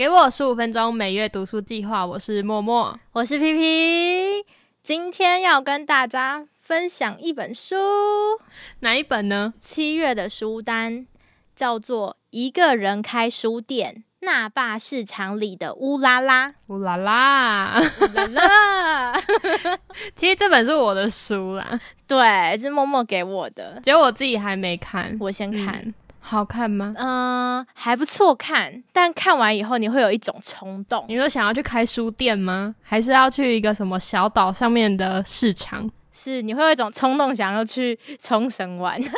给我十五分钟每月读书计划，我是默默，我是皮皮，今天要跟大家分享一本书，哪一本呢？七月的书单叫做《一个人开书店》，那霸市场里的乌拉拉，乌拉拉，拉拉。其实这本是我的书啦，对，是默默给我的，结果我自己还没看，我先看。嗯好看吗？嗯、还不错看，但看完以后你会有一种冲动，你说想要去开书店吗？还是要去一个什么小岛上面的市场？是你会有一种冲动想要去冲绳玩。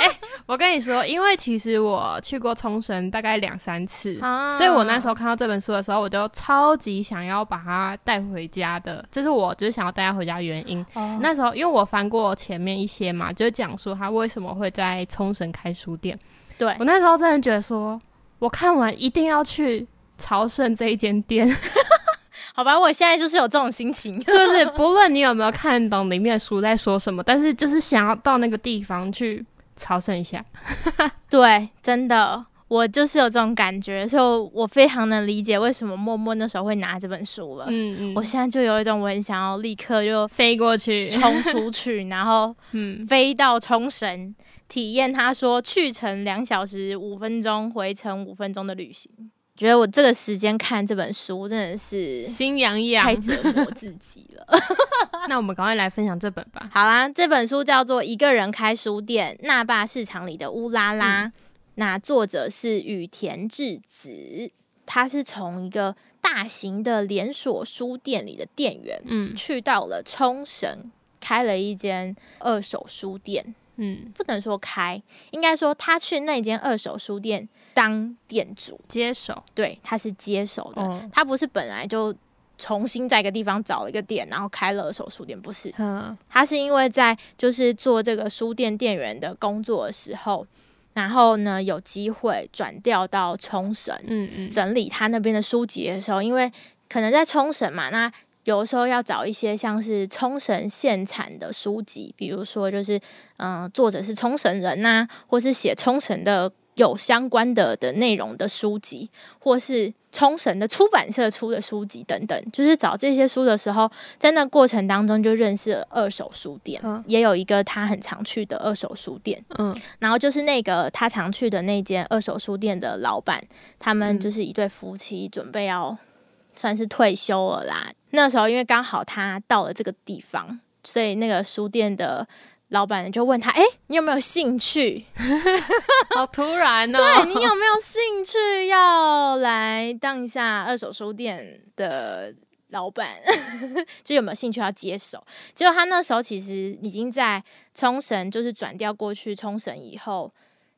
我跟你说，因为其实我去过冲绳大概两三次，啊所以我那时候看到这本书的时候，我就超级想要把它带回家的，这是我就是想要带它回家的原因。哦那时候因为我翻过前面一些嘛，就是讲说他为什么会在冲绳开书店。对我那时候真的觉得说，我看完一定要去朝圣这一间店，好吧，我现在就是有这种心情。是不是？不论你有没有看懂里面的书在说什么，但是就是想要到那个地方去朝圣一下。对，真的，我就是有这种感觉，所以我非常能理解为什么默默那时候会拿这本书了。嗯嗯，我现在就有一种我很想要立刻就飞过去，冲出去，然后 嗯，飞到冲绳，体验他说去程两小时五分钟，回程五分钟的旅行。觉得我这个时间看这本书真的是心痒痒太。折磨自己了。那我们赶快来分享这本吧。好啦，这本书叫做《一个人开书店：那霸市场里的乌拉拉》，那作者是羽田智子，他是从一个大型的连锁书店里的店员，嗯去到了冲绳，开了一间二手书店。嗯，不能说开，应该说他去那间二手书店当店主，接手。对，他是接手的，哦，他不是本来就重新在一个地方找了一个店，然后开了二手书店，不是，嗯。他是因为在就是做这个书店店员的工作的时候，然后呢有机会转调到冲绳，嗯嗯，整理他那边的书籍的时候，因为可能在冲绳嘛，那有的时候要找一些像是冲绳现产的书籍，比如说就是嗯、呃作者是冲绳人呐、或是写冲绳的有相关的的内容的书籍，或是冲绳的出版社出的书籍等等，就是找这些书的时候，在那过程当中就认识了二手书店，嗯。也有一个他很常去的二手书店。嗯。然后就是那个他常去的那间二手书店的老板，他们嗯。就是一对夫妻，准备要算是退休了啦。那时候因为刚好他到了这个地方，所以那个书店的老板就问他：“哎，你有没有兴趣？好突然哦。对你有没有兴趣要来当一下二手书店的？”老板 就有没有兴趣要接手？结果他那时候其实已经在冲绳，就是转调过去冲绳以后，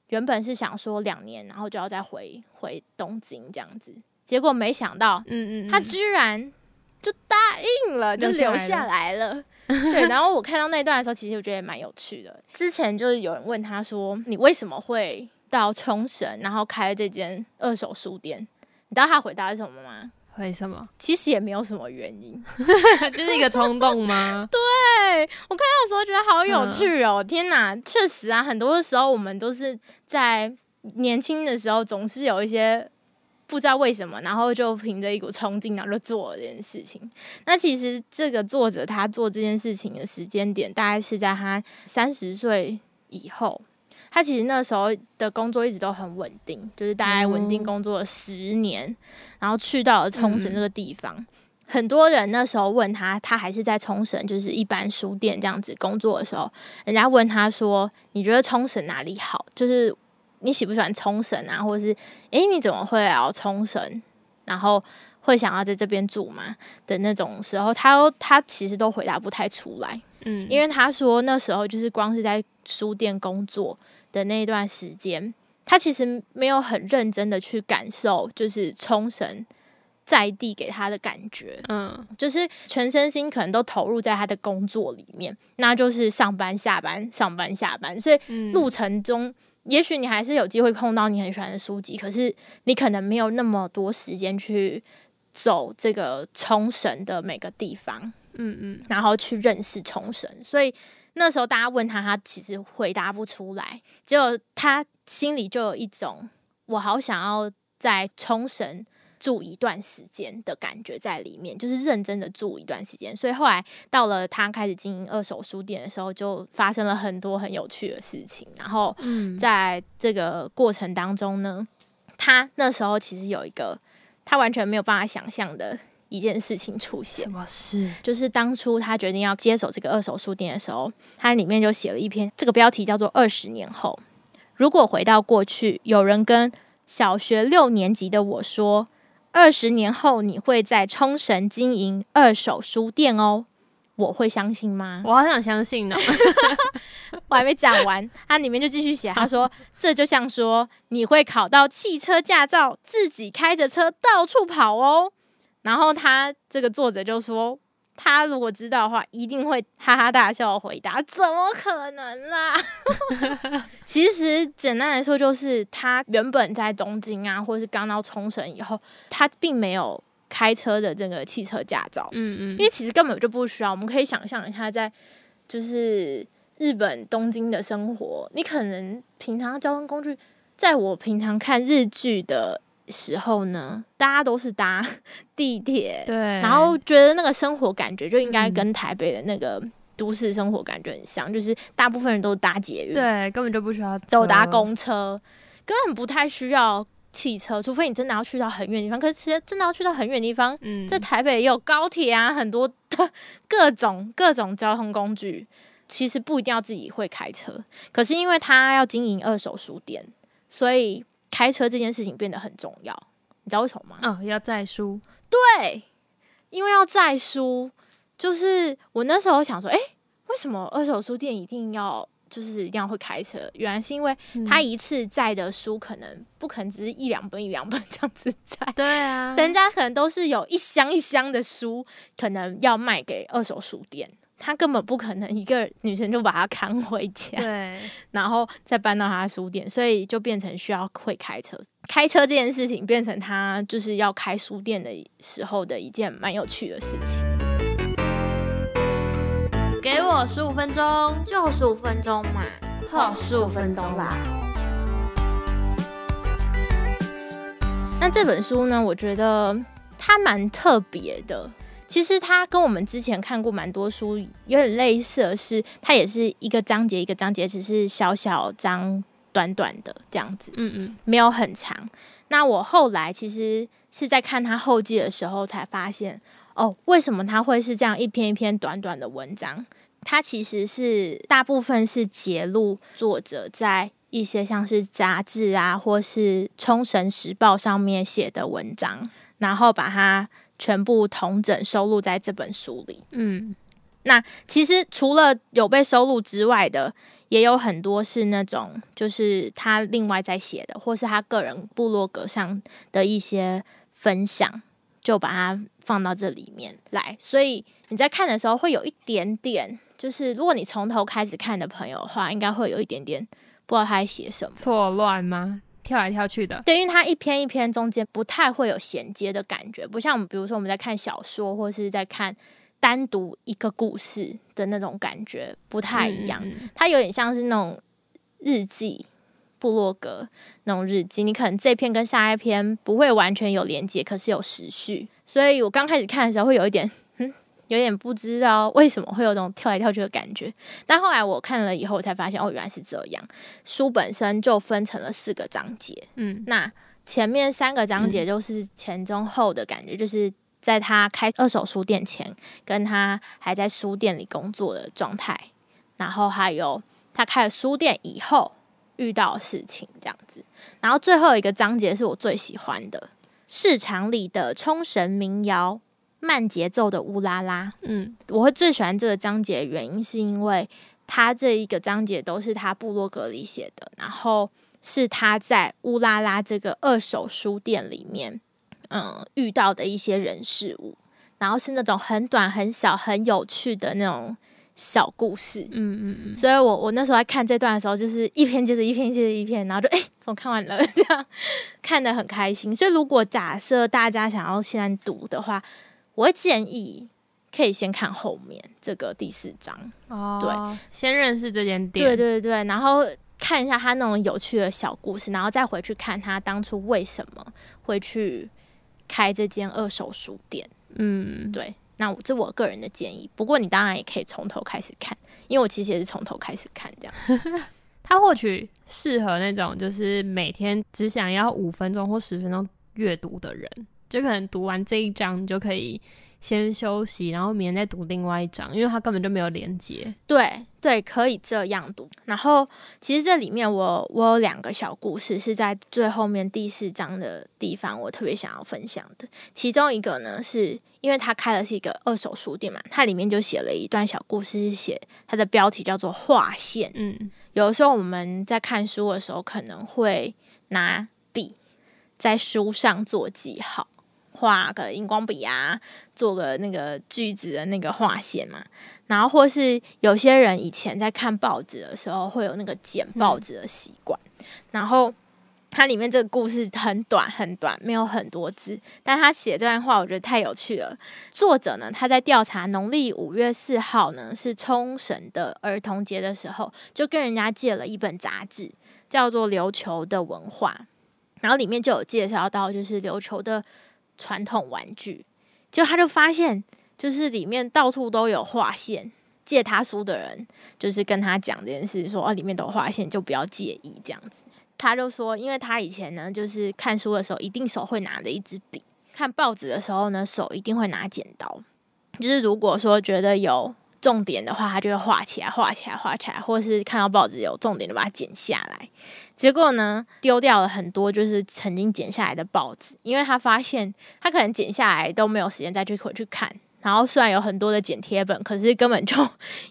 原本是想说两年，然后就要再回回东京这样子。结果没想到嗯嗯，他居然就答应了，就留下来了。对，然后我看到那段的时候，其实我觉得也蛮有趣的。之前就是有人问他说：“你为什么会到冲绳，然后开这间二手书店？”你知道他回答是什么吗？为什么？其实也没有什么原因。就是一个冲动吗？对我看到的时候觉得好有趣哦！天哪，确实啊，很多的时候我们都是在年轻的时候，总是有一些不知道为什么，然后就凭着一股冲劲，然后就做了这件事情。那其实这个作者他做这件事情的时间点，大概是在他三十岁以后。他其实那时候的工作一直都很稳定，就是大概稳定工作了十年，然后去到了冲绳这个地方。很多人那时候问他，他还是在冲绳，就是一般书店这样子工作的时候，人家问他说：“你觉得冲绳哪里好？就是你喜不喜欢冲绳啊？或者是诶，你怎么会来到冲绳？然后会想要在这边住吗？”的那种时候，他都他其实都回答不太出来。嗯，因为他说那时候就是光是在书店工作的那一段时间，他其实没有很认真的去感受，就是冲绳在地给他的感觉，嗯就是全身心可能都投入在他的工作里面，那就是上班下班上班下班，所以嗯路程中。也许你还是有机会碰到你很喜欢的书籍，可是你可能没有那么多时间去走这个冲绳的每个地方。嗯嗯然后去认识冲绳。所以那时候大家问他，他其实回答不出来，结果他心里就有一种我好想要在冲绳住一段时间的感觉在里面，就是认真的住一段时间。所以后来到了他开始经营二手书店的时候，就发生了很多很有趣的事情。然后嗯，在这个过程当中呢，他那时候其实有一个他完全没有办法想象的一件事情出现什。么事？就是当初他决定要接手这个二手书店的时候，他里面就写了一篇，这个标题叫做“二十年后”。如果回到过去，有人跟小学六年级的我说：“二十年后你会在冲绳经营二手书店哦。”我会相信吗？我好想相信呢。我还没讲完，他里面就继续写，他说：“这就像说你会考到汽车驾照，自己开着车到处跑哦。”然后他这个作者就说：“他如果知道的话，一定会哈哈大笑回答：怎么可能啦？” 其实简单来说，就是他原本在东京啊，或者是刚到冲绳以后，他并没有开车的这个汽车驾照。嗯嗯，因为其实根本就不需要。我们可以想象一下，在就是日本东京的生活，你可能平常交通工具，在我平常看日剧的时候呢，大家都是搭 地铁，对，然后觉得那个生活感觉就应该嗯跟台北的那个都市生活感觉很像，就是大部分人都搭捷运，对根本就不需要都搭，公车，根本不太需要汽车，除非你真的要去到很远的地方。可是其实真的要去到很远的地方，嗯，在台北也有高铁啊，很多的 各种各种交通工具，其实不一定要自己会开车。可是因为他要经营二手书店，所以开车这件事情变得很重要。你知道为什么吗？哦要载书，对，因为要载书，就是我那时候想说，诶，为什么二手书店一定要就是一定要会开车？原来是因为他嗯一次载的书可能不可能只是一两本一两本这样子载，对啊，人家可能都是有一箱一箱的书，可能要卖给二手书店，他根本不可能一个女生就把他扛回家，对，然后再搬到他的书店，所以就变成需要会开车。开车这件事情变成他就是要开书店的时候的一件蛮有趣的事情。给我十五分钟，就十五分钟嘛，好十五分钟吧。那这本书呢，我觉得它蛮特别的。其实它跟我们之前看过蛮多书有点类似的是，它也是一个章节一个章节，只是小小章短短的这样子，嗯嗯，没有很长。那我后来其实是在看他后记的时候才发现，哦，为什么它会是这样一篇一篇短短的文章？它其实是大部分是揭露作者在一些像是杂志啊，或是《冲绳时报》上面写的文章，然后把它全部同整收录在这本书里。嗯，那其实除了有被收录之外的，也有很多是那种就是他另外在写的，或是他个人部落格上的一些分享，就把它放到这里面来。所以你在看的时候会有一点点，就是如果你从头开始看的朋友的话，应该会有一点点不知道他在写什么。错乱吗？跳来跳去的，对，因为它一篇一篇中间不太会有衔接的感觉，不像我们比如说我们在看小说或是在看单独一个故事的那种感觉不太一样。它有点像是那种日记、部落格那种日记，你可能这篇跟下一篇不会完全有连接，可是有时序。所以我刚开始看的时候会有一点，嗯，有点不知道为什么会有那种跳来跳去的感觉。但后来我看了以后，我才发现哦，原来是这样。书本身就分成了四个章节，嗯那前面三个章节就是前中后的感觉，就是在他开二手书店前，跟他还在书店里工作的状态，然后还有他开了书店以后遇到的事情这样子。然后最后一个章节是我最喜欢的，市场里的冲绳民谣，慢节奏的乌拉拉。嗯我会最喜欢这个章节的原因，是因为他这一个章节都是他部落格里写的，然后是他在乌拉拉这个二手书店里面，嗯，遇到的一些人事物，然后是那种很短、很小、很有趣的那种小故事。嗯嗯嗯，所以我我那时候在看这段的时候，就是一篇接着一篇接着一篇，然后就哎，怎么看完了？这样看得很开心。所以如果假设大家想要现在读的话，我会建议可以先看后面这个第四章。哦，对，先认识这间店，对对对，然后看一下他那种有趣的小故事，然后再回去看他当初为什么会去开这间二手书店。嗯，对，那我这我个人的建议。不过你当然也可以从头开始看，因为我其实也是从头开始看这样。它或许适合那种就是每天只想要五分钟或十分钟阅读的人，就可能读完这一章你就可以先休息，然后明天再读另外一章，因为它根本就没有连接。对对，可以这样读。然后其实这里面我我有两个小故事是在最后面第四章的地方，我特别想要分享的。其中一个呢，是因为他开的是一个二手书店嘛，它里面就写了一段小故事，是写它的标题叫做“划线”。嗯，有的时候我们在看书的时候，可能会拿笔在书上做记号，画个荧光笔啊，做个那个句子的那个划线嘛。然后或是有些人以前在看报纸的时候，会有那个剪报纸的习惯。然后它里面这个故事很短很短，没有很多字，但他写这段话我觉得太有趣了。作者呢，他在调查农历五月四号呢是冲绳的儿童节的时候，就跟人家借了一本杂志，叫做《琉球的文化》，然后里面就有介绍到就是琉球的传统玩具，就他就发现就是里面到处都有划线。借他书的人就是跟他讲这件事，说啊里面都有划线，就不要介意这样子。他就说，因为他以前呢，就是看书的时候一定手会拿着一支笔，看报纸的时候呢，手一定会拿剪刀。就是如果说觉得有重点的话，他就会画起来、画起来、画起来，或者是看到报纸有重点就把它剪下来。结果呢，丢掉了很多就是曾经剪下来的报纸，因为他发现他可能剪下来都没有时间再去回去看。然后虽然有很多的剪贴本，可是根本就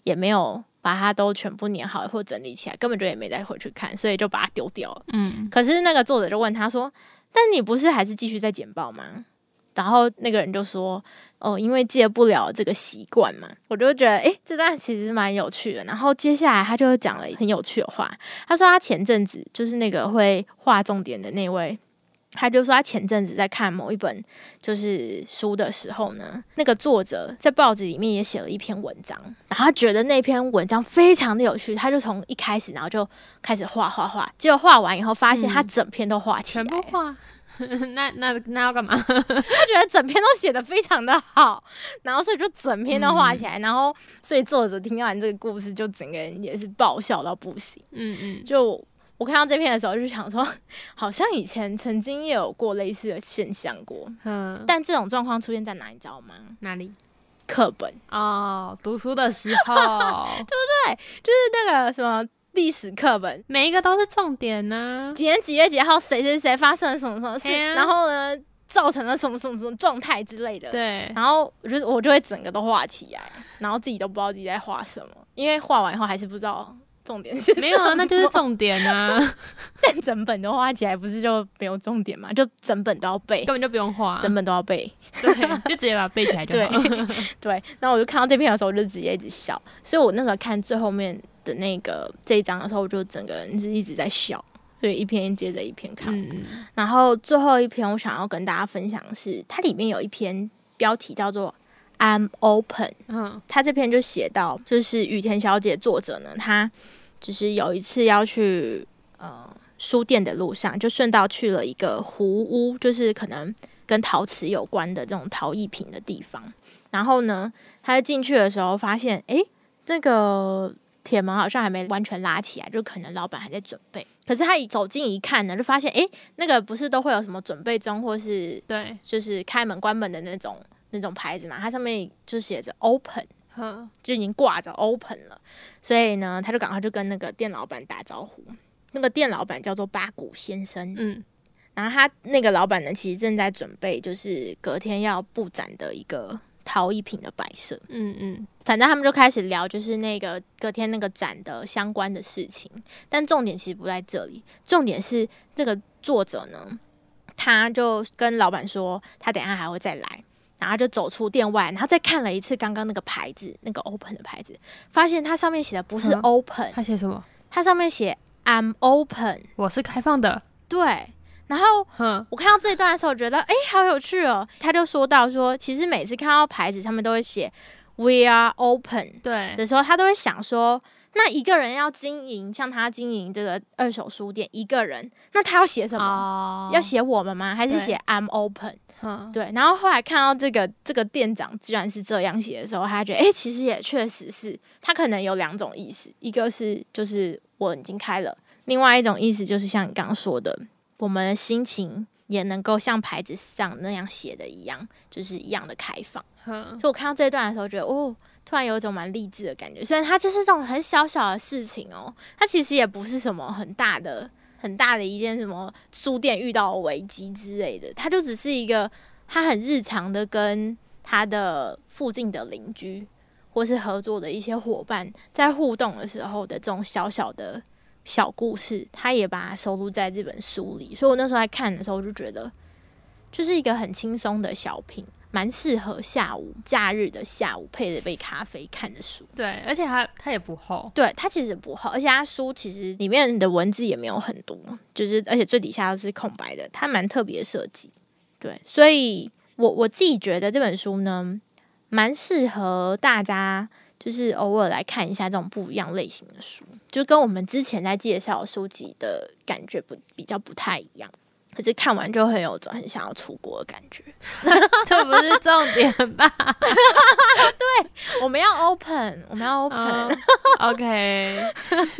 也没有把它都全部粘好或整理起来，根本就也没再回去看，所以就把它丢掉了。嗯，可是那个作者就问他说：“但你不是还是继续在剪报吗？”然后那个人就说：“哦，因为戒不了这个习惯嘛。”我就觉得，诶，这段其实蛮有趣的。然后接下来他就讲了很有趣的话，他说他前阵子就是那个会画重点的那位。他就说，他前阵子在看某一本就是书的时候呢，那个作者在报纸里面也写了一篇文章，然后他觉得那篇文章非常的有趣，他就从一开始然后就开始画画画，结果画完以后发现他整篇都画起来，全部画。那那那要干嘛？他觉得整篇都写的非常的好，然后所以就整篇都画起来，然后所以作者听完这个故事就整个人也是爆笑到不行。嗯嗯，就。我看到这篇的时候，就想说，好像以前曾经也有过类似的现象过，嗯，但这种状况出现在哪，你知道吗？哪里？课本哦，读书的时候，对不对？就是那个什么历史课本，每一个都是重点呢。几年几月几号，谁谁谁发生了什么什么事，然后呢，造成了什么什么什么状态之类的。对，然后我觉得我就会整个都画起来，然后自己都不知道自己在画什么，因为画完以后还是不知道。重点是什么没有啊，那就是重点啊。但整本都画起来，不是就没有重点嘛？就整本都要背，根本就不用画，整本都要背。对，就直接把它背起来就好。对，然后我就看到这篇的时候，我就直接一直笑。所以我那时候看最后面的那个这一章的时候，我就整个人是一直在笑。所以一篇接着一篇看。嗯然后最后一篇，我想要跟大家分享的是，它里面有一篇标题叫做。I'm open。嗯，他这篇就写到，就是雨田小姐作者呢，她就是有一次要去呃书店的路上，就顺道去了一个湖屋，就是可能跟陶瓷有关的这种陶艺品的地方。然后呢，他进去的时候发现，诶，那个铁门好像还没完全拉起来，就可能老板还在准备。可是他一走近一看呢，就发现，诶，那个不是都会有什么准备中，或是对，就是开门关门的那种。那种牌子嘛，它上面就写着 open，哼，就已经挂着 open 了。所以呢，他就赶快就跟那个店老板打招呼。那个店老板叫做八谷先生，嗯，然后他那个老板呢，其实正在准备就是隔天要布展的一个陶艺品的摆设。嗯嗯，反正他们就开始聊，就是那个隔天那个展的相关的事情。但重点其实不在这里，重点是这个作者呢，他就跟老板说，他等下还会再来。然后就走出店外，然后再看了一次刚刚那个牌子，那个 open 的牌子，发现它上面写的不是 open，它写什么？它上面写 I'm open，我是开放的。对。然后我看到这一段的时候，觉得哎，好有趣哦。他就说到说，其实每次看到牌子上面都会写 We are open，对的时候，他都会想说，那一个人要经营，像他经营这个二手书店，一个人，那他要写什么？哦要写我们吗？还是写 I'm open？嗯对，然后后来看到这个这个店长居然是这样写的时候，他觉得哎、诶其实也确实是，他可能有两种意思，一个是就是我已经开了，另外一种意思就是像你刚刚说的，我们的心情也能够像牌子上那样写的一样，就是一样的开放。哼所以我看到这一段的时候，觉得哦，突然有一种蛮励志的感觉。虽然它就是这种很小小的事情哦，它其实也不是什么很大的、很大的一件什么书店遇到危机之类的，它就只是一个它很日常的跟它的附近的邻居或是合作的一些伙伴在互动的时候的这种小小的小故事，他也把它收录在这本书里。所以我那时候在看的时候，我就觉得就是一个很轻松的小品。蛮适合下午假日的下午配着杯咖啡看的书。对，而且它它也不厚，对，它其实不厚，而且它书其实里面的文字也没有很多，就是而且最底下都是空白的，它蛮特别的设计。对，所以我我自己觉得这本书呢，蛮适合大家，就是偶尔来看一下这种不一样类型的书，就跟我们之前在介绍书籍的感觉不比较不太一样。可是看完就很有种很想要出国的感觉。这不是重点吧？对我们要 open，我们要 open。嗯 OK，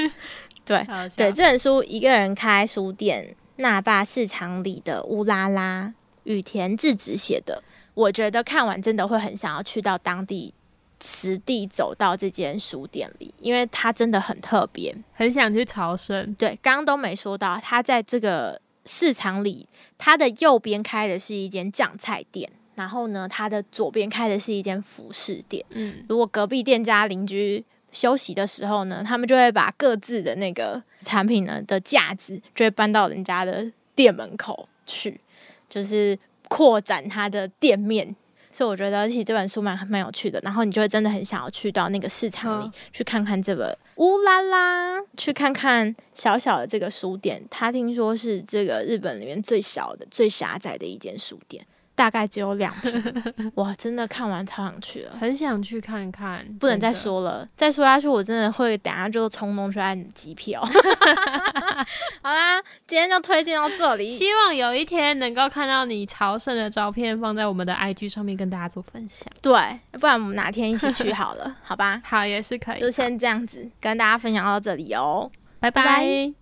对对，这本书一个人开书店，那霸市场里的乌拉拉，羽田智子写的，我觉得看完真的会很想要去到当地实地走到这间书店里，因为它真的很特别。很想去朝圣，对，刚刚都没说到，它在这个市场里，它的右边开的是一间酱菜店，然后呢，它的左边开的是一间服饰店。嗯，如果隔壁店家邻居休息的时候呢，他们就会把各自的那个产品呢的架子就会搬到人家的店门口去，就是扩展它的店面。所以我觉得其实这本书蛮蛮有趣的，然后你就会真的很想要去到那个市场里、嗯去看看这本乌拉拉，去看看小小的这个书店。他听说是这个日本里面最小的、最狭窄的一间书店，大概只有两瓶。哇，真的看完超想去了。很想去看看，不能再。说了，再说下去我真的会等下就冲动去按机票。好啦，今天就推荐到这里。希望有一天能够看到你朝圣的照片放在我们的 IG 上面跟大家做分享。对，不然我们哪天一起去好了，好吧？好，也是可以。就先这样子跟大家分享到这里哦。拜拜拜